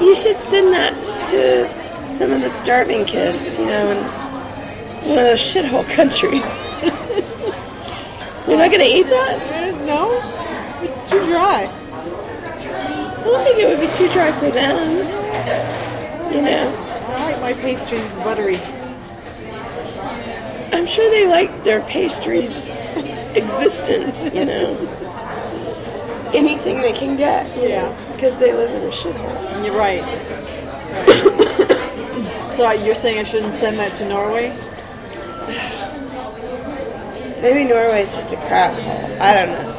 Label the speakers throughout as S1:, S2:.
S1: You should send that to some of the starving kids, you know, in one of those shithole countries. You're not gonna eat that?
S2: No, it's too dry.
S1: I don't think it would be too dry for them. You know,
S2: I like my pastries buttery.
S1: I'm sure they like their pastries existent, you know. Anything they can get,
S2: Yeah.
S1: know, because they live in a shithole.
S2: You're right. Right. so you're saying I shouldn't send that to Norway?
S1: Maybe Norway's just a crap hole. I don't know.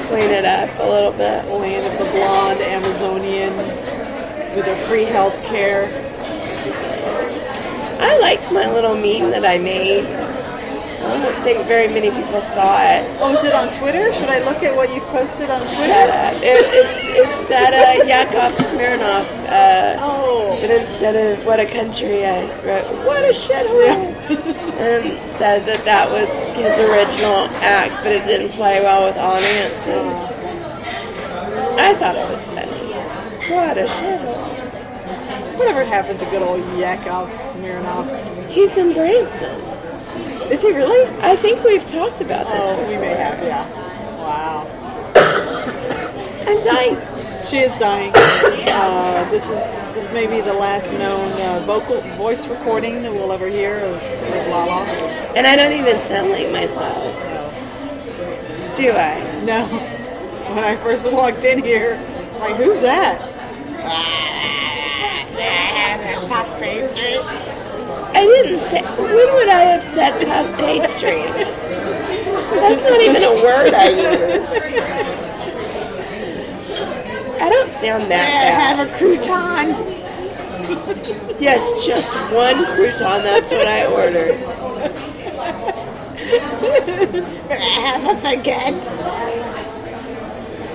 S1: Clean it up a little bit.
S2: Land of the blonde Amazonian with their free health care.
S1: I liked my little meme that I made. I don't think very many people saw it.
S2: Oh, is it on Twitter? Should I look at what you've posted on Twitter?
S1: Shut up. It, it's, it's that uh, Yakov Smirnoff. Uh,
S2: Oh.
S1: But instead of what a country, I wrote, what a shithole. and said that that was his original act, but it didn't play well with audiences. I thought it was funny. What a shithole.
S2: Whatever happened to good old Yakov Smirnoff?
S1: He's in Branson.
S2: Is he really?
S1: I think we've talked about this.
S2: Oh, we may have, yeah. Wow.
S1: I'm dying.
S2: She is dying. Uh, this is this may be the last known uh, vocal voice recording that we'll ever hear of, of Lala.
S1: And I don't even sound like myself. Do I?
S2: No. When I first walked in here, like who's that? Puff pastry.
S1: I didn't say. When would I have said puff pastry? That's not even a word I use. I don't sound that bad.
S2: Have a crouton.
S1: Yes, just one crouton. That's what I ordered.
S2: I have a baguette.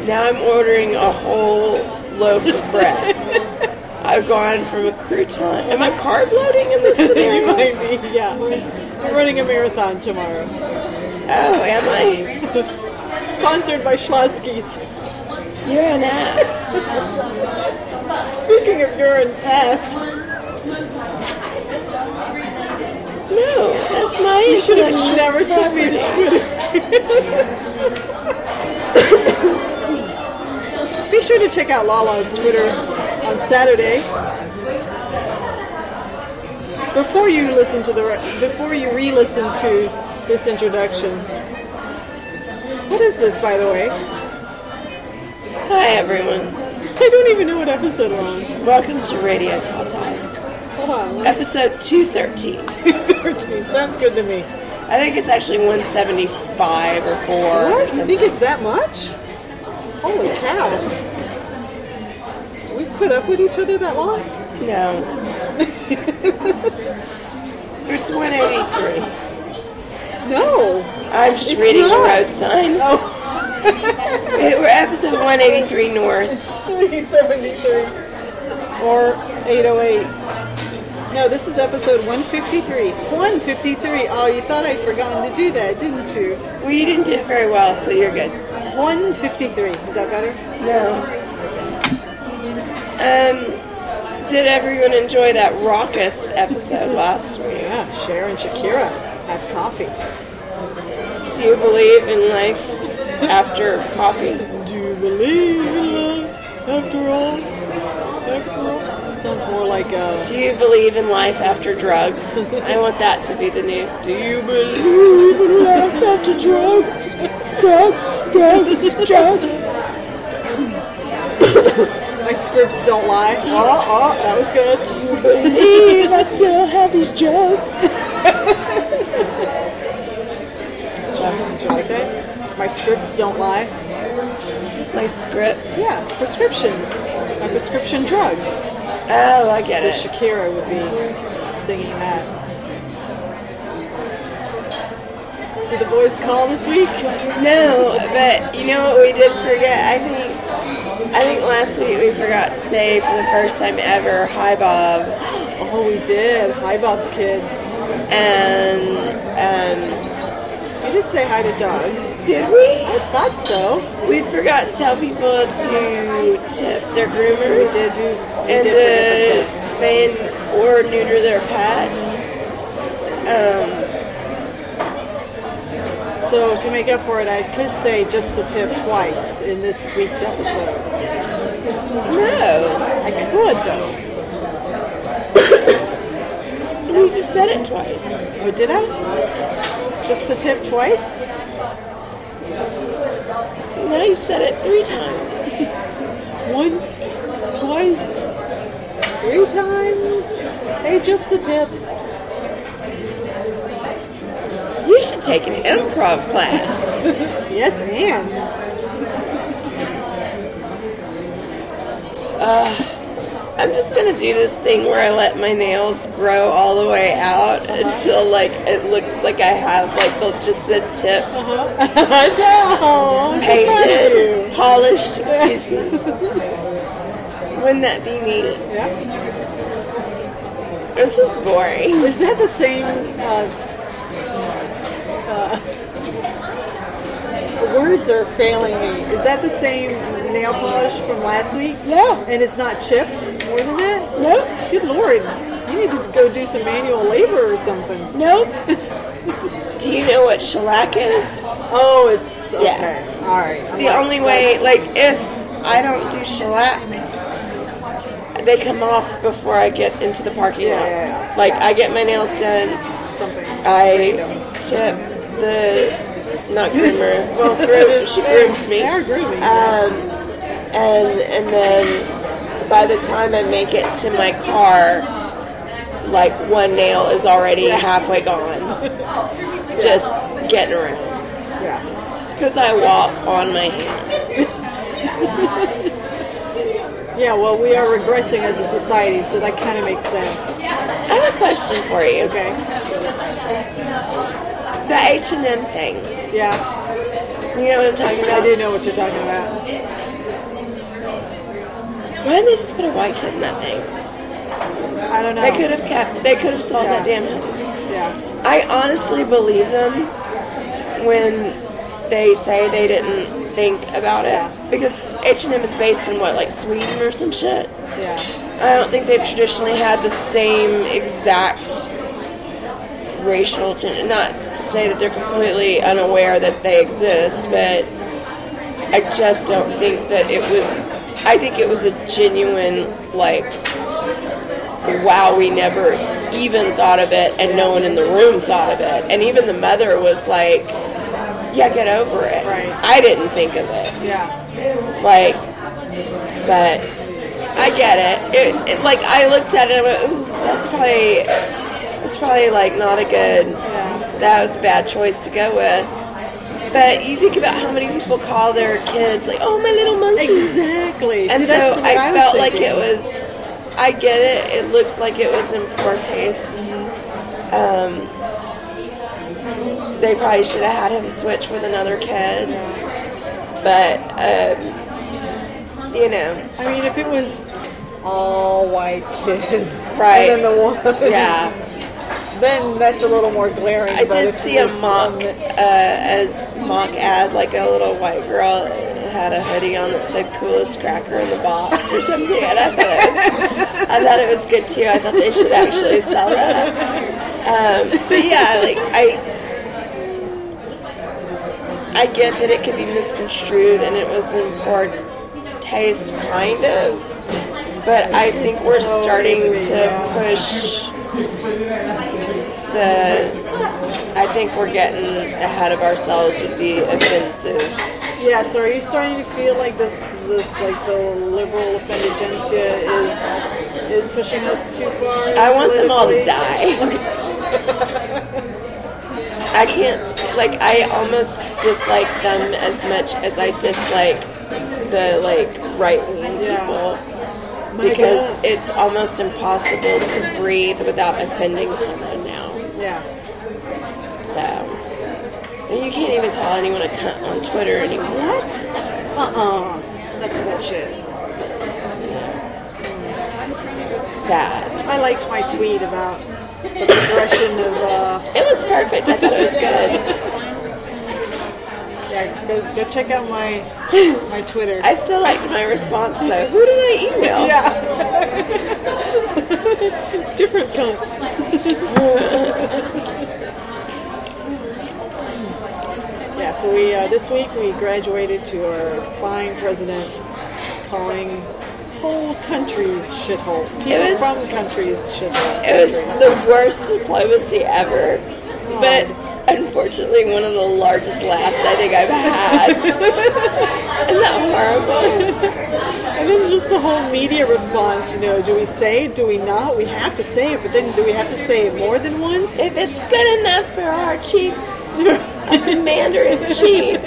S1: Now I'm ordering a whole loaf of bread. I've gone from a crouton. Am I carb loading in this
S2: you
S1: scenario?
S2: might be, yeah. You're running a marathon tomorrow.
S1: Oh, am I?
S2: Sponsored by Schlotzsky's.
S1: You're an ass.
S2: Speaking of urine ass,
S1: No, that's my
S2: you should have never sent me to. Twitter. Be sure to check out Lala's Twitter on Saturday. Before you listen to the re- before you re-listen to this introduction. What is this, by the way?
S1: Hi, everyone.
S2: I don't even know what episode we're on.
S1: Welcome to Radio Tatas.
S2: Hold on. let me-
S1: Episode 213.
S2: 213. Sounds good to me.
S1: I think it's actually 175 or 4. or
S2: What? You
S1: something.
S2: think it's that much? Holy cow. Put up with each other that long?
S1: No. it's 183.
S2: No.
S1: I'm just
S2: It's
S1: reading
S2: not.
S1: the road sign.
S2: Oh.
S1: We're episode 183 North.
S2: 373. Or 808. No, this is episode 153. 153. Oh, you thought I'd forgotten to do that, didn't you?
S1: Well, you didn't do it very well, so you're good.
S2: 153. Is that better?
S1: No. Um, did everyone enjoy that raucous episode last week?
S2: Yeah, Cher and Shakira have coffee.
S1: Do you believe in life after coffee?
S2: Do you believe in life after all? After all? Sounds more like uh
S1: Do you believe in life after drugs? I want that to be the new. Do you believe in life after drugs? Drugs, drugs, drugs.
S2: my scripts don't lie. Oh, oh, that was good.
S1: Believe I still have these drugs.
S2: Did you like that? My scripts don't lie.
S1: My scripts.
S2: Yeah, prescriptions. My prescription drugs.
S1: Oh, I get
S2: That
S1: it.
S2: Shakira would be singing that. Did the boys call this week?
S1: No, but you know what we did forget? I think I think last week we forgot to say for the first time ever, hi Bob.
S2: Oh, we did. Hi, Bob's kids.
S1: And um
S2: You did say hi to Doug.
S1: Did we?
S2: I thought so.
S1: We forgot to tell people to tip their groomer.
S2: We did do. We
S1: and
S2: did
S1: to spay or neuter their pets. Um.
S2: So to make up for it, I could say just the tip twice in this week's episode.
S1: no,
S2: I could though.
S1: you just said it twice.
S2: Oh, did I? Just the tip twice?
S1: Now you said it three times.
S2: Once, twice, three times. Hey, just the tip.
S1: You should take an improv class.
S2: Yes, and
S1: I'm just gonna do this thing where I let my nails grow all the way out until like it looks like I have like the, just the tips
S2: no,
S1: painted, polished. Excuse me. Wouldn't that be neat?
S2: Yeah.
S1: This is boring.
S2: Is that the same? Uh, uh, words are failing me. Is that the same nail polish from last week?
S1: Yeah.
S2: And it's not chipped more than that?
S1: Nope.
S2: Good lord. You need to go do some manual labor or something.
S1: Nope. do you know what shellac is?
S2: Oh, it's okay.
S1: Yeah.
S2: All right.
S1: The
S2: like,
S1: only way,
S2: that's-
S1: like, if I don't do shellac, they come off before I get into the parking
S2: Yeah,
S1: lot.
S2: yeah, yeah.
S1: Like, I get my nails done,
S2: something.
S1: I tip the not groomer. Well, groom, she grooms me.
S2: They are grooming.
S1: Um, and and then by the time I make it to my car, like one nail is already halfway gone. Just getting around.
S2: yeah.
S1: Because I walk on my hands.
S2: Yeah, well, we are regressing as a society, so that kind of makes sense.
S1: I have a question for you.
S2: Okay.
S1: The H and M thing.
S2: Yeah,
S1: You know what I'm talking about?
S2: I do know what you're talking about.
S1: Why didn't they just put a white kid in that thing?
S2: I don't know.
S1: They could have kept. They could have sold that damn hoodie.
S2: Yeah.
S1: I honestly believe them when they say they didn't think about it
S2: Yeah.
S1: because H and M is based in what, like Sweden or some shit.
S2: Yeah.
S1: I don't think they've traditionally had the same exact racial tension. Not to say that they're completely unaware that they exist, but I just don't think that it was. I think it was a genuine like, wow, we never even thought of it, and no one in the room thought of it, and even the mother was like, yeah, get over it.
S2: Right.
S1: I didn't think of it
S2: Yeah.
S1: like but I get it. It, it like I looked at it and I went, ooh, that's probably that's probably like not a good
S2: Yeah.
S1: that was a bad choice to go with. But you think about how many people call their kids like, oh my little monkey.
S2: Exactly.
S1: And
S2: See,
S1: so I,
S2: was
S1: felt like it was I get it, it looked like it was in poor taste. Um they probably should have had him switch with another kid. But um, you know,
S2: I mean, if it was all white kids,
S1: Right.
S2: And then the one,
S1: yeah.
S2: Then that's a little more glaring.
S1: I did see a
S2: was,
S1: mock,
S2: um,
S1: uh, a mock ad, like a little white girl had a hoodie on that said "coolest cracker in the box" or something, and I thought it was, I thought it was good too. I thought they should actually sell that. Um, but yeah, like I, I get that it could be misconstrued and it was in poor taste, kind of. But I think we're starting to push the I think we're getting ahead of ourselves with the offensive.
S2: Yeah, so are you starting to feel like this, this like the liberal offended gentsia is is pushing us too far?
S1: I want them all to die. I can't st- like I almost dislike them as much as I dislike the like right wing
S2: Yeah.
S1: people
S2: My
S1: because
S2: God.
S1: it's almost impossible to breathe without offending someone.
S2: Yeah.
S1: So and you can't even call anyone a cunt on Twitter anymore.
S2: What? Uh-uh. That's bullshit.
S1: Sad.
S2: I liked my tweet about the progression of uh
S1: It was perfect. I thought it was good.
S2: yeah, go go check out my my Twitter.
S1: I still liked my response though. Who did I email?
S2: yeah. Different cunt. yeah. So we uh, this week we graduated to our fine president calling whole countries shithole. People
S1: was-
S2: from countries shithole.
S1: It was the worst diplomacy ever. But unfortunately, one of the largest laughs I think I've had. Isn't that horrible?
S2: And then just the whole media response, you know, do we say it, do we not? We have to say it, but then do we have to say it more than once?
S1: If it's good enough for our chief, our commander in chief,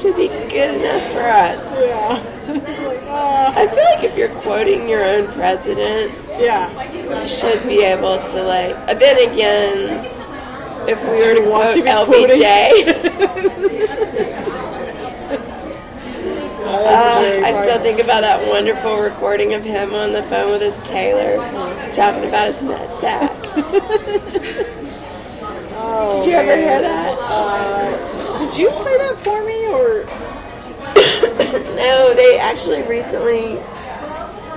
S1: should be good enough for us.
S2: yeah. ah,
S1: I feel like if you're quoting your own president,
S2: yeah.
S1: you should be able to like. Then again, if we were to
S2: want to be
S1: LBJ, uh, I still think about that wonderful recording of him on the phone with his tailor, talking about his nutsack.
S2: Oh,
S1: Did you ever
S2: man.
S1: hear that?
S2: Uh, did you play that for me, or
S1: No, they actually recently.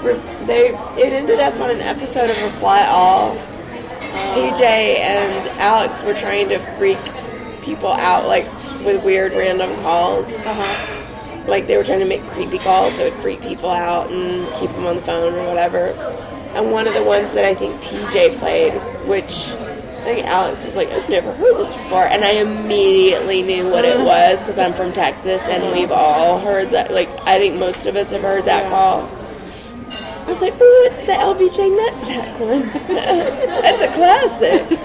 S1: re- They it ended up on an episode of Reply All. PJ and Alex were trying to freak people out, like with weird random calls.
S2: uh-huh.
S1: Like they were trying to make creepy calls that would freak people out and keep them on the phone or whatever. And one of the ones that I think PJ played, which I think Alex was like, I've never heard this before. And I immediately knew what it was because I'm from Texas and we've all heard that. Like, I think most of us have heard that call. I was like, ooh, it's the LBJ Nutsack one. That's a classic.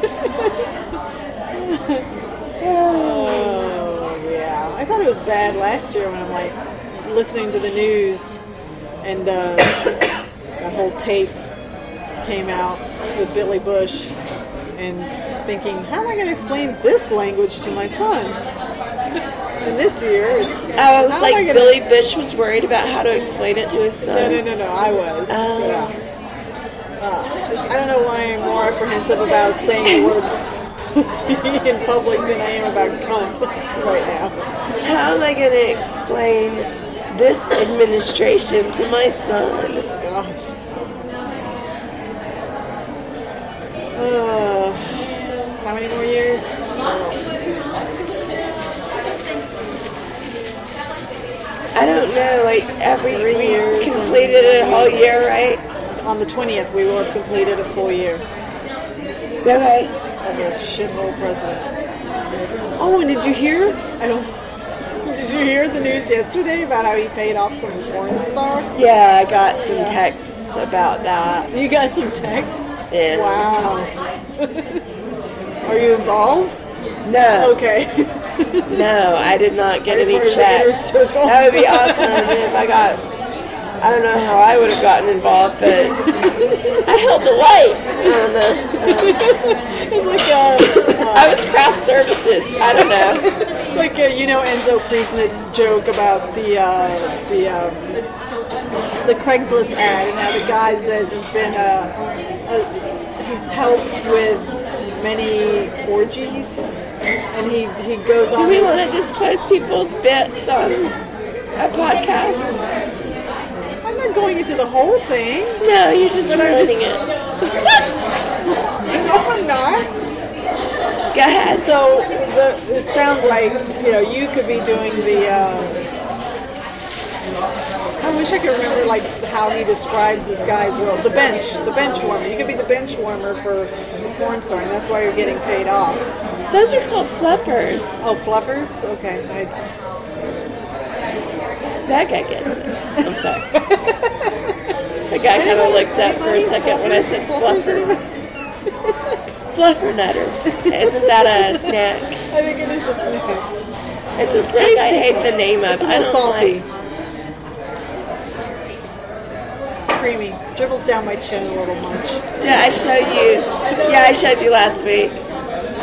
S2: Oh yeah, I thought it was bad last year when I'm like listening to the news and uh, that whole tape came out with Billy Bush and thinking, how am I going to explain this language to my son? And this year, it's
S1: I was like,
S2: I gonna-
S1: Billy Bush was worried about how to explain it to his son.
S2: No, no, no, no. I was.
S1: Oh.
S2: Yeah. Uh, I don't know why I'm more apprehensive about saying the word pussy in public than I am about cunt right now.
S1: How am I going to explain this administration to my son?
S2: God. Uh, how many more years?
S1: I don't know. Like every
S2: years
S1: completed a whole year, right?
S2: On the 20th, we will have completed a full year
S1: Okay.
S2: of a shithole president. Oh, and did you hear? I don't. Did you hear the news yesterday about how he paid off some porn star?
S1: Yeah, I got some texts about that.
S2: You got some texts?
S1: Yeah.
S2: Wow. Are you involved?
S1: No,
S2: Okay.
S1: no, I did not get any
S2: part of the inner
S1: checks. That would be awesome if I got. I don't know how I would have gotten involved, but I held the light. I don't know.
S2: it's like uh,
S1: I was craft services. I don't know.
S2: like uh, you know Enzo Priesnitz's joke about the uh, the um, the Craigslist ad and how the guy says he's been uh, uh, he's helped with many orgies and he he goes
S1: Do
S2: on
S1: we
S2: his,
S1: want to disclose people's bits on a podcast?
S2: I'm not going into the whole thing
S1: No, you're just
S2: But
S1: ruining
S2: just-
S1: it.
S2: no I'm not
S1: Go ahead.
S2: so the, it sounds like you know you could be doing the uh, I wish I could remember like how he describes this guy's role. The bench, the bench warmer. You could be the bench warmer for the porn star, and that's why you're getting paid off.
S1: Those are called fluffers.
S2: Oh, fluffers? Okay. I,
S1: That guy gets it. I'm sorry. The guy kind of looked up for a second when I said
S2: Fluffers
S1: fluffer. Fluffer nutter. Isn't that a snack?
S2: I think it is a snack.
S1: It's a snack I hate the name of.
S2: It's a
S1: I
S2: little salty.
S1: like-
S2: Creamy. Dribbles down my chin a little much.
S1: Did I show you? Yeah, I showed you last week.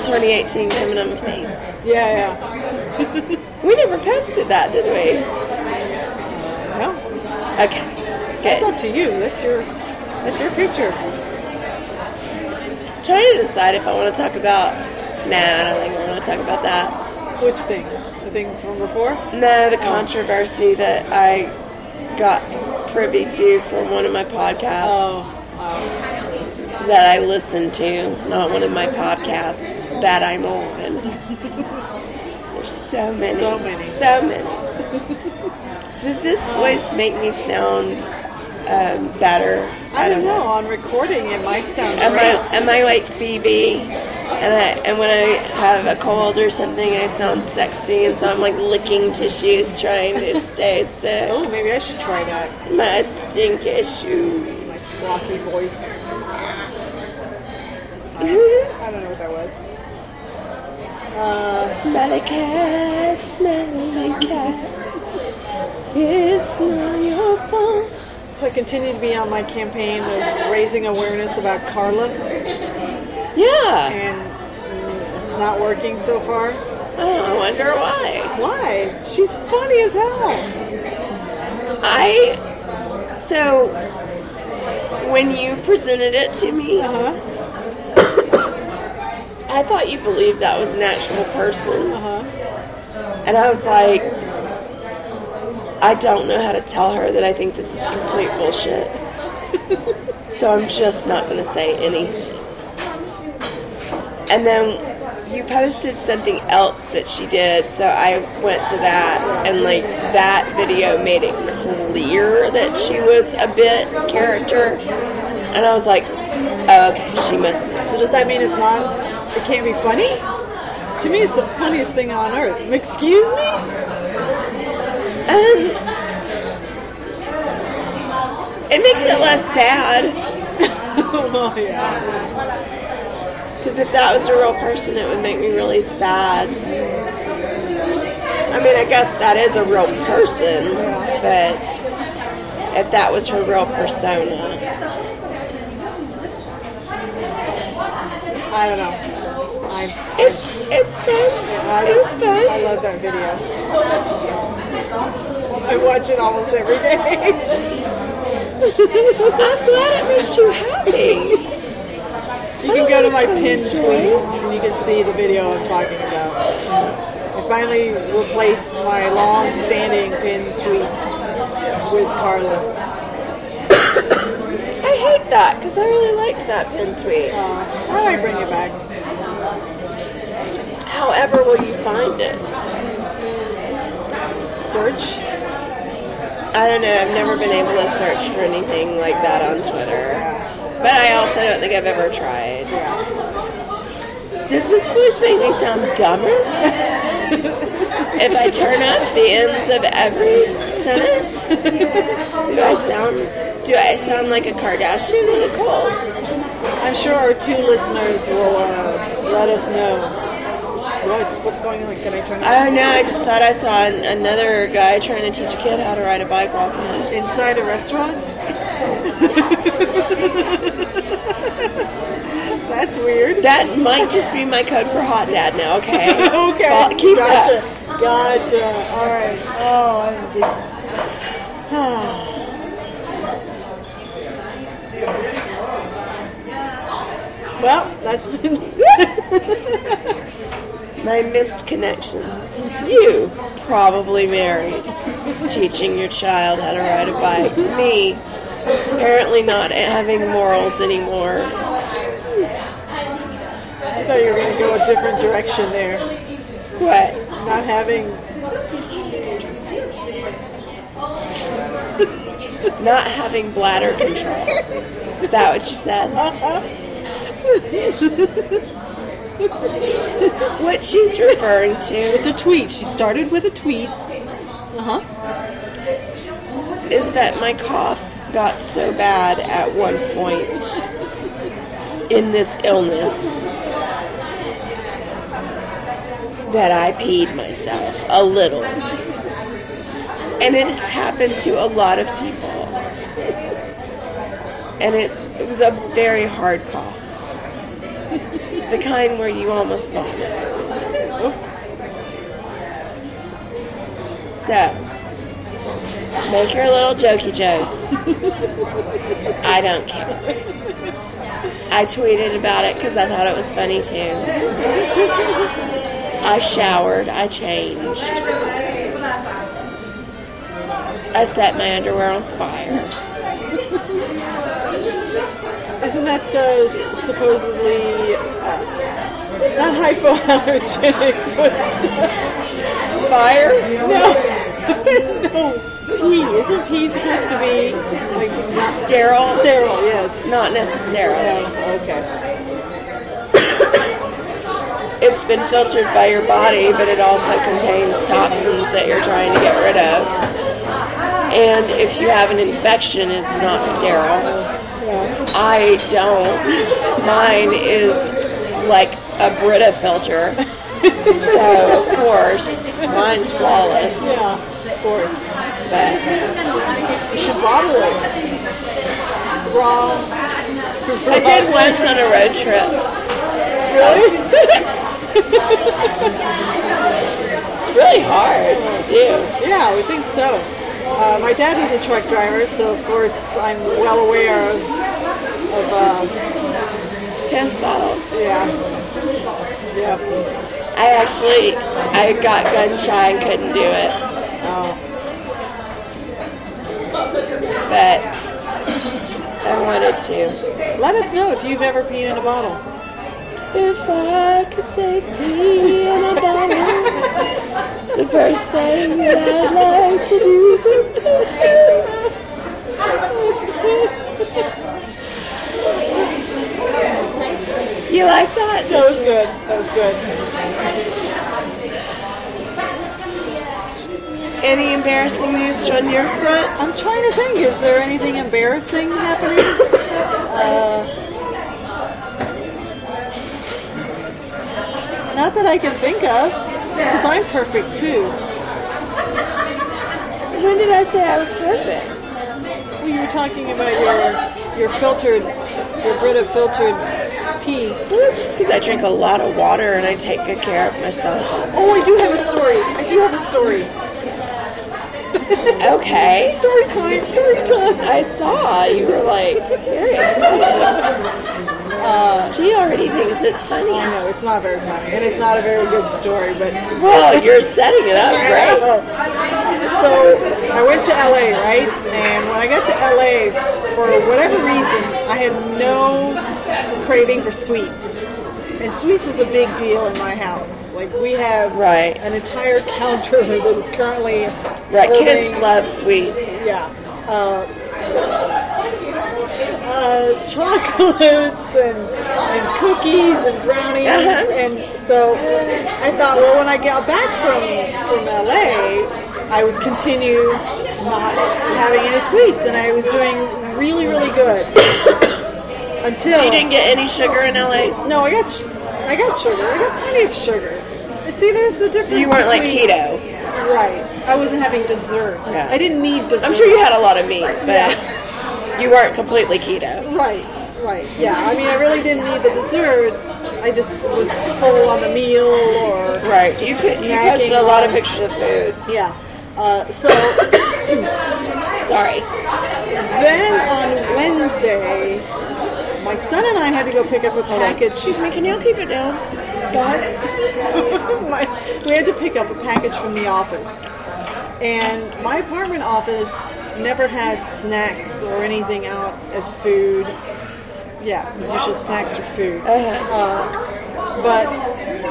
S1: 2018 coming on my face.
S2: Yeah, yeah.
S1: We never posted that, did we?
S2: No,
S1: Okay. Good.
S2: up to you. That's your that's your picture.
S1: Trying to decide if I want to talk about. Nah, I don't think I want to talk about that.
S2: Which thing? The thing from before?
S1: No, the controversy that I got privy to from one of my podcasts
S2: Oh, oh.
S1: that I listened to, not one of my podcasts that I'm on. There's so many.
S2: So many.
S1: So many. Does this voice make me sound um, better?
S2: I don't know. On recording, it might sound
S1: Am
S2: great.
S1: I, am I like Phoebe? And, I, and when I have a cold or something, I sound sexy, and so I'm like licking tissues trying to stay sick.
S2: oh, maybe I should try that.
S1: My stink issue.
S2: My squawky voice. I, I don't know what that was. Uh,
S1: Smelly cat, smelly cat. It's not your fault.
S2: so I continue to be on my campaign of raising awareness about Carla,
S1: Yeah.
S2: and it's not working so far.
S1: Oh, I wonder why.
S2: Why? She's funny as hell.
S1: I. So, when you presented it to me,
S2: Uh huh.
S1: I thought you believed that was an actual person.
S2: Uh huh.
S1: And I was like, I don't know how to tell her that I think this is complete bullshit. so I'm just not going to say anything. And then you posted something else that she did, so I went to that, and like that video made it clear that she was a bit character. And I was like, oh, okay, she must.
S2: So does that mean it's not? It can't be funny? To me, it's the funniest thing on earth. Excuse me?
S1: Um, it makes it less sad.
S2: well, yeah.
S1: Because if that was a real person, it would make me really sad. I mean, I guess that is a real person, but if that was her real persona,
S2: I don't know. I,
S1: it's it's fun.
S2: I,
S1: It was fun.
S2: I love that video. I watch it almost every day.
S1: I'm glad it makes you happy.
S2: You can go to my pinned tweet and you can see the video I'm talking about. I finally replaced my long-standing pinned tweet with Carla.
S1: I hate that because I really liked that pin tweet.
S2: Uh, how do I might bring it back.
S1: However, will you find it?
S2: Search.
S1: I don't know. I've never been able to search for anything like that on Twitter. But I also don't think I've ever tried. Does this voice make me sound dumber? if I turn up the ends of every sentence, do I sound do I sound like a Kardashian?
S2: I'm sure our two listeners will uh, let us know. What? What's going on? Can I turn it
S1: I don't know. I just thought I saw an, another guy trying to teach a kid how to ride a bike walking in.
S2: inside a restaurant? That's weird.
S1: That might just be my code for hot dad now. Okay.
S2: okay.
S1: Fo- keep
S2: gotcha.
S1: that.
S2: Gotcha. All right. Oh, I'm just. well, that's been.
S1: My missed connections. You, probably married, teaching your child how to ride a bike. Me, apparently not having morals anymore.
S2: I thought you were going to go a different direction there.
S1: What?
S2: Not having.
S1: Not having bladder control. Is that what you said? Uh-huh. what she's referring to
S2: It's a tweet. She started with a tweet. Uh huh.
S1: is that my cough got so bad at one point in this illness that I peed myself a little. And it has happened to a lot of people. And it, it was a very hard cough. The kind where you almost fall. So, make your little jokey jokes. I don't care. I tweeted about it because I thought it was funny too. I showered. I changed. I set my underwear on fire.
S2: Isn't that uh, supposedly uh, not hypoallergenic, but
S1: Fire?
S2: no, no, pee. Isn't pee supposed to be like
S1: Sterile?
S2: sterile? Yes.
S1: Not necessarily.
S2: No. Okay.
S1: It's been filtered by your body, but it also contains toxins that you're trying to get rid of. And if you have an infection, it's not sterile.
S2: Yeah.
S1: I don't. Mine is like a Brita filter. so, of course, mine's flawless.
S2: Yeah. Of course.
S1: But
S2: You should bottle it. Raw.
S1: I did once on a road trip.
S2: Really?
S1: It's really hard to do.
S2: Yeah, we think so. Uh, my dad was a truck driver, so of course I'm well aware of, of uh,
S1: Piss bottles.
S2: yeah, yeah.
S1: I actually, I got gun shy and couldn't do it.
S2: Oh,
S1: But I wanted to.
S2: let us know if you've ever peed in a bottle.
S1: If I could say pee in a bottle, the first thing that I'd like to do. that?
S2: Was good. That was good.
S1: Any embarrassing news on your front?
S2: I'm trying to think. Is there anything embarrassing happening? uh, not that I can think of, because I'm perfect too.
S1: When did I say I was perfect?
S2: Well, you were talking about your your filtered, your Brita filtered pee.
S1: Well, that's just because I drink a lot of water and I take good care of myself.
S2: Oh, I do have a story. I do have a story.
S1: Okay.
S2: Story time. Story time.
S1: I saw you were like very excited. she already thinks it's funny.
S2: I know it's not very funny, and it's not a very good story, but
S1: Well, you're setting it up
S2: right? So I went to LA, right? And when I got to LA, for whatever reason, I had no craving for sweets. And sweets is a big deal in my house. Like we have
S1: Right.
S2: an entire counter that is currently
S1: Right,
S2: holding-
S1: kids love sweets.
S2: yeah. Uh, uh, chocolates and, and cookies and brownies.
S1: Uh-huh.
S2: And so I thought, well, when I got back from, from LA, I would continue not having any sweets. And I was doing really, really good. Until.
S1: You didn't get any sugar in LA?
S2: No, I got, I got sugar. I got plenty of sugar. See, there's the difference.
S1: So you weren't like keto.
S2: Right. I wasn't having desserts.
S1: Yeah.
S2: I didn't need desserts.
S1: I'm sure you had a lot of meat, but you weren't completely keto.
S2: Right, right. Yeah, I mean, I really didn't need the dessert. I just was full on the meal or
S1: Right. You could you posted a lot of pictures of food.
S2: Yeah. Uh, so
S1: Sorry.
S2: then on Wednesday, my son and I had to go pick up a package.
S1: Excuse me, can y'all keep it down?
S2: We had to pick up a package from the office. And my apartment office never has snacks or anything out as food. Yeah, it's usually snacks or food.
S1: Uh-huh.
S2: Uh, but,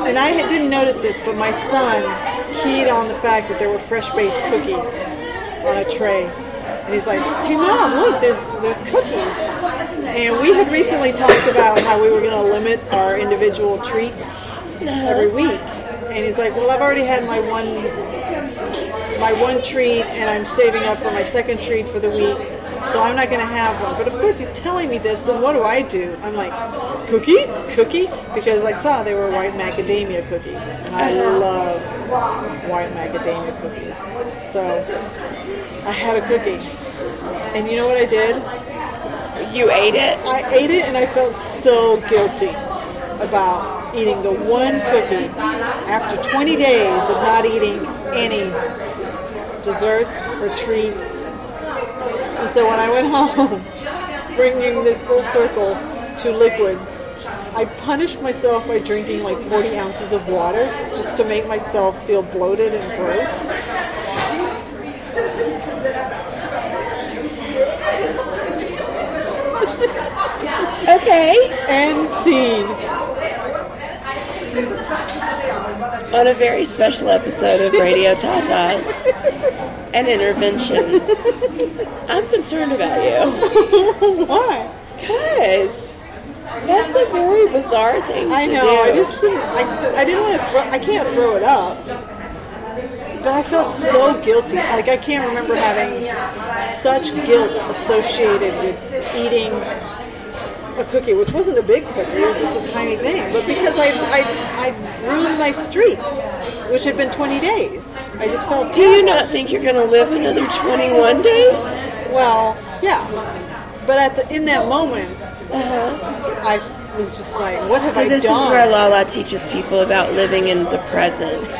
S2: and I didn't notice this, but my son keyed on the fact that there were fresh baked cookies on a tray. And he's like, "Hey mom, look, there's there's cookies." And we had recently talked about how we were going to limit our individual treats every week. And he's like, "Well, I've already had my one my one treat, and I'm saving up for my second treat for the week, so I'm not going to have one." But of course, he's telling me this, and what do I do? I'm like, "Cookie, cookie," because I saw they were white macadamia cookies, and I love white macadamia cookies. So I had a cookie, and you know what I did?
S1: You ate it?
S2: I ate it and I felt so guilty about eating the one cookie after 20 days of not eating any desserts or treats. And so when I went home, bringing this full circle to liquids, I punished myself by drinking like 40 ounces of water just to make myself feel bloated and gross.
S1: Okay.
S2: And scene.
S1: On a very special episode of Radio Tatas, an intervention. I'm concerned about you.
S2: Why?
S1: Because that's a very bizarre thing to
S2: I know.
S1: do.
S2: I just didn't. I, I didn't want to throw. I can't throw it up. But I felt so guilty. Like I can't remember having such guilt associated with eating a cookie, which wasn't a big cookie. It was just a tiny thing. But because I I, I ruined my streak, which had been 20 days, I just felt.
S1: Do you not think you're going to live another 21 days?
S2: Well, yeah. But at the in that moment,
S1: Uh-huh.
S2: I was just like, what have
S1: So
S2: I
S1: this is where Lala teaches people about living in the present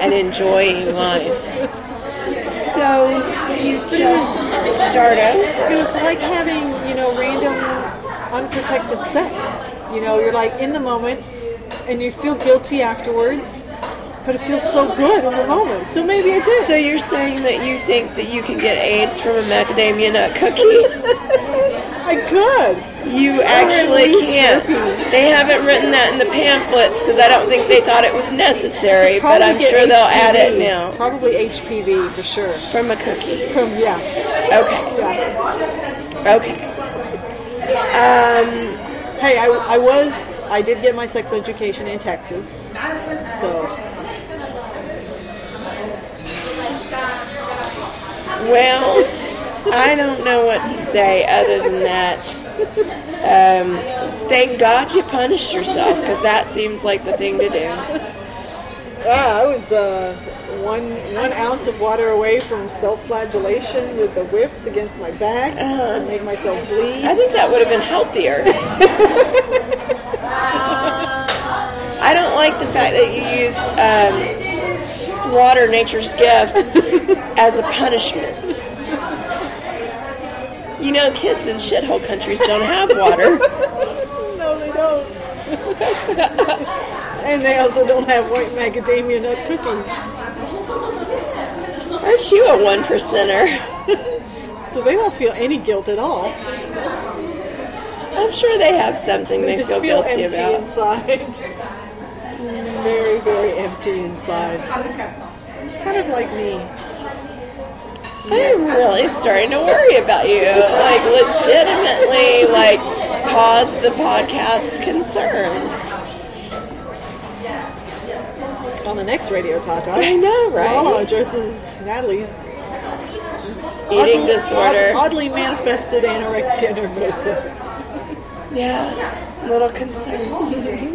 S1: and enjoying life. So you just start over.
S2: It was like having, you know, random unprotected sex. You know, you're like in the moment and you feel guilty afterwards, but it feels so good in the moment. So maybe I did.
S1: So you're saying that you think that you can get AIDS from a macadamia nut cookie?
S2: I could.
S1: You actually can't.
S2: herpes.
S1: They haven't written that in the pamphlets because I don't think they thought it was necessary, but I'm sure they'll add it now.
S2: Probably HPV for sure.
S1: From a cookie.
S2: From yeah,
S1: Okay.
S2: yeah.
S1: Okay. Um,
S2: Hey, I, I was I did get my sex education in Texas, so
S1: well, I don't know what to say other than that. Um, thank God you punished yourself because that seems like the thing to do.
S2: yeah, I was uh, one one ounce of water away from self-flagellation with the whips against my back
S1: Uh-huh.
S2: to make myself bleed.
S1: I think that would have been healthier. I don't like the fact that you used um, water, nature's gift, as a punishment. You know, kids in shithole countries don't have water.
S2: no, they don't. and they also don't have white macadamia nut cookies,
S1: Aren't you a one percenter?
S2: so they don't feel any guilt at all.
S1: I'm sure they have something
S2: They
S1: they,
S2: just
S1: feel,
S2: feel
S1: guilty
S2: empty
S1: about.
S2: inside. very, very empty inside. Kind of like me.
S1: I'm really starting to worry about you. Like, legitimately, like, pause the podcast concern.
S2: On the next Radio Tata,
S1: I know, right?
S2: Lala addresses Natalie's
S1: Eating
S2: oddly-
S1: disorder.
S2: oddly manifested anorexia nervosa.
S1: Yeah, little concerned.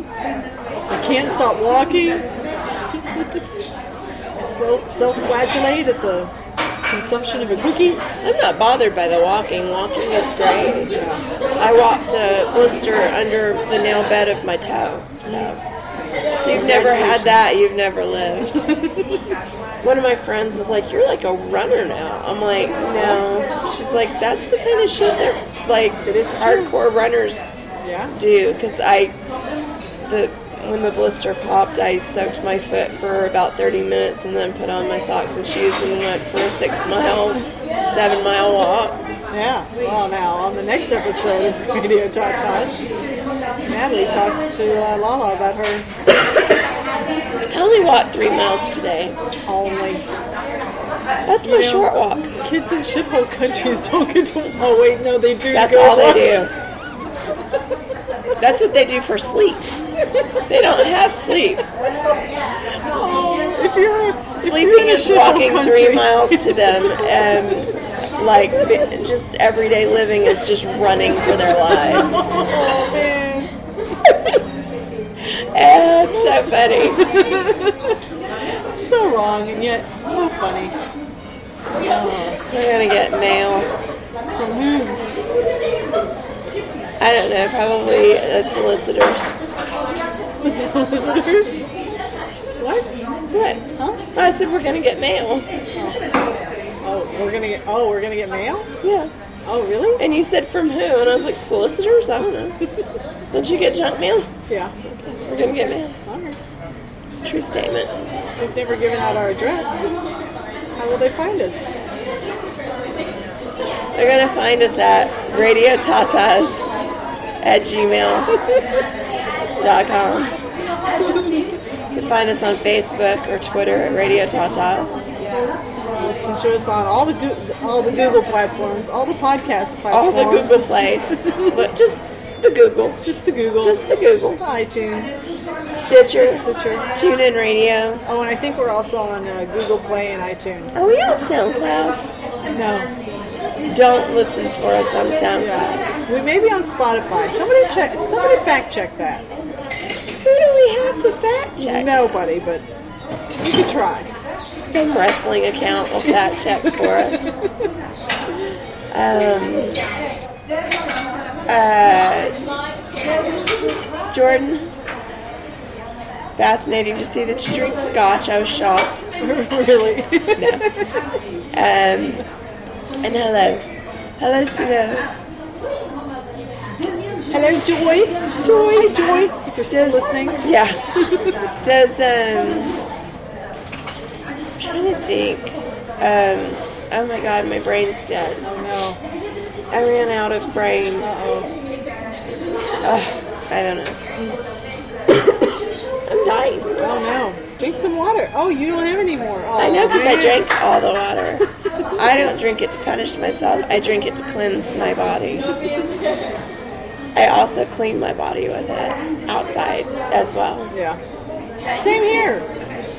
S2: I can't stop walking. I self-flagellate at the consumption of a cookie.
S1: I'm not bothered by the walking. Walking is great. I walked a blister under the nail bed of my toe. So, you've never had that, you've never lived. One of my friends was like, "You're like a runner now." I'm like, "No." She's like, "That's the kind of shit that like hardcore runners
S2: Yeah.
S1: do." Because I, the when the blister popped, I soaked my foot for about 30 minutes and then put on my socks and shoes and went for a six mile, seven mile walk.
S2: Yeah. Well, now on the next episode of Radio Tatas, Natalie talks to uh, Lala about her
S1: I only walked three miles today.
S2: only
S1: That's my short walk.
S2: kids in shithole countries don't get to. Oh wait, no, they do.
S1: That's all they do. That's what they do for sleep. They don't have sleep.
S2: Oh, if you're if you're
S1: Sleeping
S2: in a
S1: is walking
S2: country,
S1: three miles to them. and like just everyday living is just running for their lives.
S2: oh man.
S1: It's so funny.
S2: so wrong and yet so funny.
S1: We're gonna get mail.
S2: From whom?
S1: I don't know, probably the solicitors.
S2: The solicitors? What?
S1: What?
S2: Huh?
S1: Oh, I said we're gonna get mail.
S2: Oh, oh, we're gonna get. Oh, we're gonna get mail.
S1: Yeah.
S2: Oh, really?
S1: And you said from who? And I was like, solicitors? I don't know. Don't you get junk mail?
S2: Yeah.
S1: We're gonna get mail.
S2: Right.
S1: It's a true statement.
S2: We've never given out our address. How will they find us?
S1: They're gonna find us at radiotatas at gmail.com. You can find us on Facebook or Twitter at Radio Tatas.
S2: Listen to us on all the all the Google platforms, all the podcast platforms, All
S1: the Google plays. Look, just the Google.
S2: Just the Google.
S1: Just the Google.
S2: iTunes.
S1: Stitcher.
S2: Stitcher.
S1: TuneIn Radio.
S2: Oh, and I think we're also on uh, Google Play and iTunes.
S1: Are we on SoundCloud?
S2: No.
S1: Don't listen for us on SoundCloud.
S2: Yeah. We may be on Spotify. Somebody check. Somebody fact check that.
S1: Who do we have to fact check?
S2: Nobody, but you could try.
S1: Some wrestling account will fact check for us. Um, uh, Jordan, fascinating to see that you drink scotch. I was shocked.
S2: really.
S1: No. Um, and hello. Hello, Sino.
S2: Hello, Joy.
S1: Joy.
S2: Hi, Joy. If you're still
S1: Does-
S2: listening.
S1: Yeah. Does um I'm trying to think. Um oh my god, my brain's dead.
S2: Oh no.
S1: I ran out of brain.
S2: Uh oh.
S1: I don't know. I'm dying.
S2: Oh no. Drink some water. Oh, you don't have any more. Oh,
S1: I know because I
S2: man.
S1: drank all the water. I don't drink it to punish myself. I drink it to cleanse my body. I also clean my body with it outside as well.
S2: Yeah. Same here.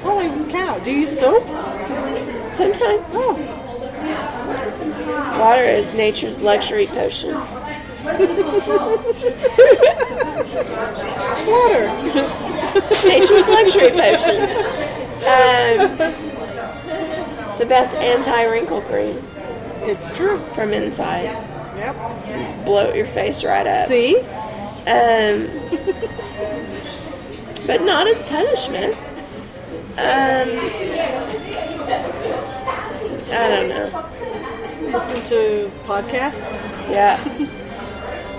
S2: Holy cow. Do you soap?
S1: Sometimes
S2: Oh.
S1: Water is nature's luxury potion.
S2: Water.
S1: Nature's luxury potion. Um, it's the best anti-wrinkle cream
S2: It's true.
S1: from inside.
S2: Yep.
S1: Just bloat your face right up.
S2: See?
S1: Um, but not as punishment. Um, I don't know.
S2: Listen to podcasts.
S1: Yeah.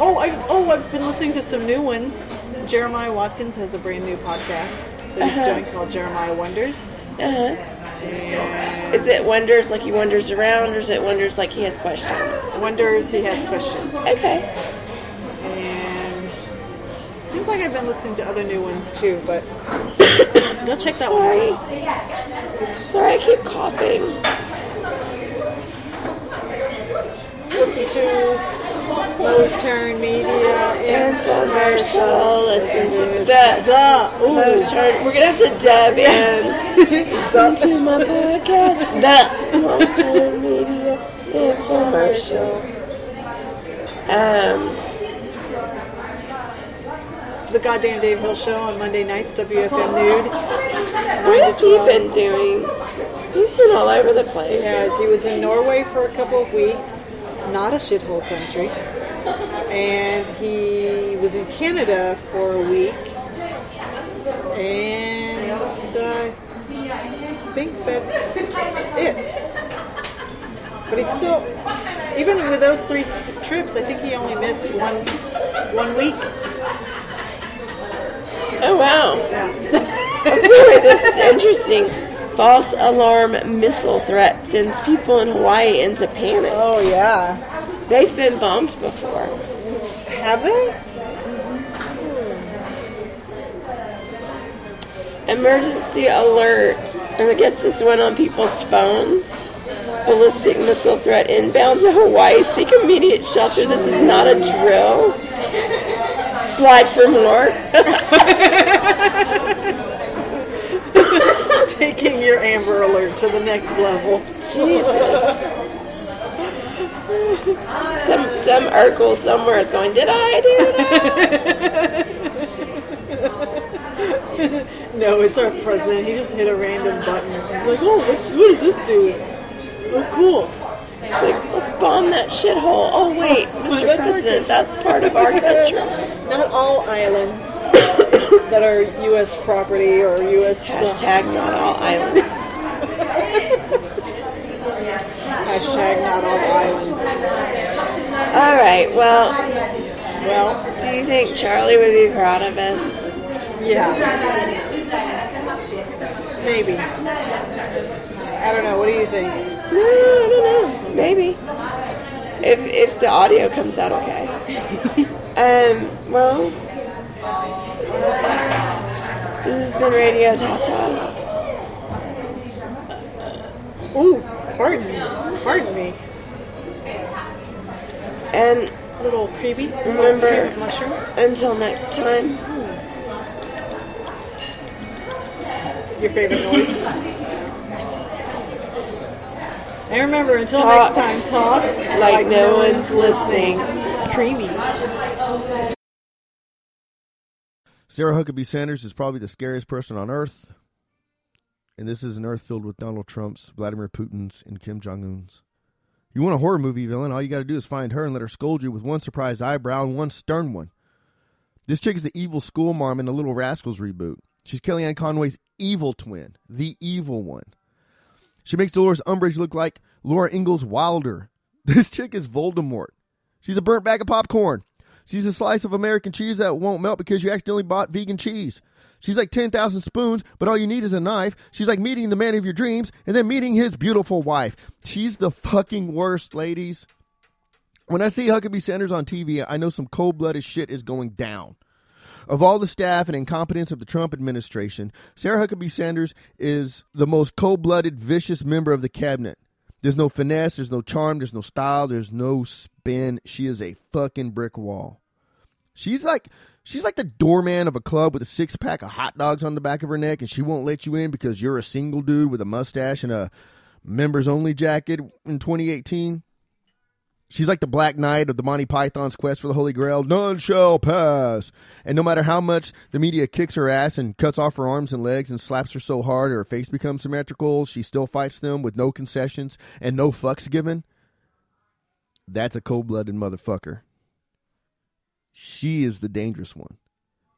S2: Oh, I oh I've been listening to some new ones. Jeremiah Watkins has a brand new podcast that he's
S1: Uh-huh.
S2: doing called Jeremiah Wonders.
S1: Uh-huh.
S2: And
S1: Is it wonders like he wanders around, or is it wonders like he has questions?
S2: Wonders he has questions.
S1: Okay.
S2: And seems like I've been listening to other new ones too, but go check that
S1: Sorry.
S2: one out.
S1: Sorry, I keep coughing.
S2: Listen to Low Turn Media
S1: Infomercial. Listen to
S2: the
S1: the
S2: ooh.
S1: Moturn. We're gonna have to dub in. Listen to my podcast. The Moturn Media Infomercial. Um.
S2: the goddamn Dave Hill Show on Monday nights, WFMU.
S1: What has he been doing? He's been all over the place.
S2: Yeah, he was in Norway for a couple of weeks, not a shithole country. And he was in Canada for a week. And uh, I think that's it. But he still, even with those three trips, I think he only missed one one week.
S1: Oh wow.
S2: Yeah.
S1: Sorry, this is interesting. False alarm missile threat sends people in Hawaii into panic.
S2: Oh yeah.
S1: They've been bombed before.
S2: Have they? Mm-hmm.
S1: Emergency alert. And I guess this went on people's phones. Ballistic missile threat inbound to Hawaii. Seek immediate shelter. This is not a drill. Slide for more.
S2: Taking your Amber Alert to the next level.
S1: Jesus. Some some Urkel somewhere is going, Did I do that?
S2: No, it's our president. He just hit a random button. Like, oh, what, what does this do? Oh, cool.
S1: It's like, let's bomb that shithole. Oh wait, Mr. President, that's part of our country.
S2: Not all islands that are U.S. property or U.S. uh,
S1: Hashtag not all islands.
S2: hashtag not all islands.
S1: All right, well,
S2: Well,
S1: Do you think Charlie would be proud of us?
S2: yeah. Maybe. I don't know. What do you think?
S1: No, I don't know. Maybe. If if the audio comes out okay. um. Well. This has been Radio Tatas.
S2: Ooh, pardon. Pardon me.
S1: And
S2: little creepy. A little
S1: Remember-
S2: mushroom.
S1: until next time,
S2: Your favorite noise. And remember, until
S1: Talk
S2: next time, talk
S1: like no one's listening.
S2: Creamy.
S3: Sarah Huckabee Sanders is probably the scariest person on earth. And this is an earth filled with Donald Trump's, Vladimir Putin's, and Kim Jong Un's. You want a horror movie villain? All you got to do is find her and let her scold you with one surprised eyebrow and one stern one. This chick is the evil school mom in the Little Rascals reboot. She's Kellyanne Conway's evil twin, the evil one. She makes Dolores Umbridge look like Laura Ingalls Wilder. This chick is Voldemort. She's a burnt bag of popcorn. She's a slice of American cheese that won't melt because you accidentally bought vegan cheese. She's like 10,000 spoons, but all you need is a knife. She's like meeting the man of your dreams and then meeting his beautiful wife. She's the fucking worst, ladies. When I see Huckabee Sanders on TV, I know some cold blooded shit is going down. Of all the staff and incompetence of the Trump administration, Sarah Huckabee Sanders is the most cold blooded, vicious member of the cabinet. There's no finesse, there's no charm, there's no style, there's no spin. She is a fucking brick wall. She's like she's like the doorman of a club with a six pack of hot dogs on the back of her neck, and she won't let you in because you're a single dude with a mustache and a members only jacket in 2018. She's like the Black Knight of the Monty Python's quest for the Holy Grail. None shall pass. And no matter how much the media kicks her ass and cuts off her arms and legs and slaps her so hard her face becomes symmetrical, she still fights them with no concessions and no fucks given. That's a cold blooded motherfucker. She is the dangerous one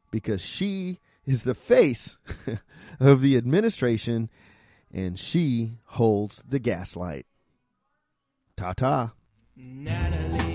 S3: because she is the face of the administration and she holds the gaslight. Ta ta.
S4: Natalie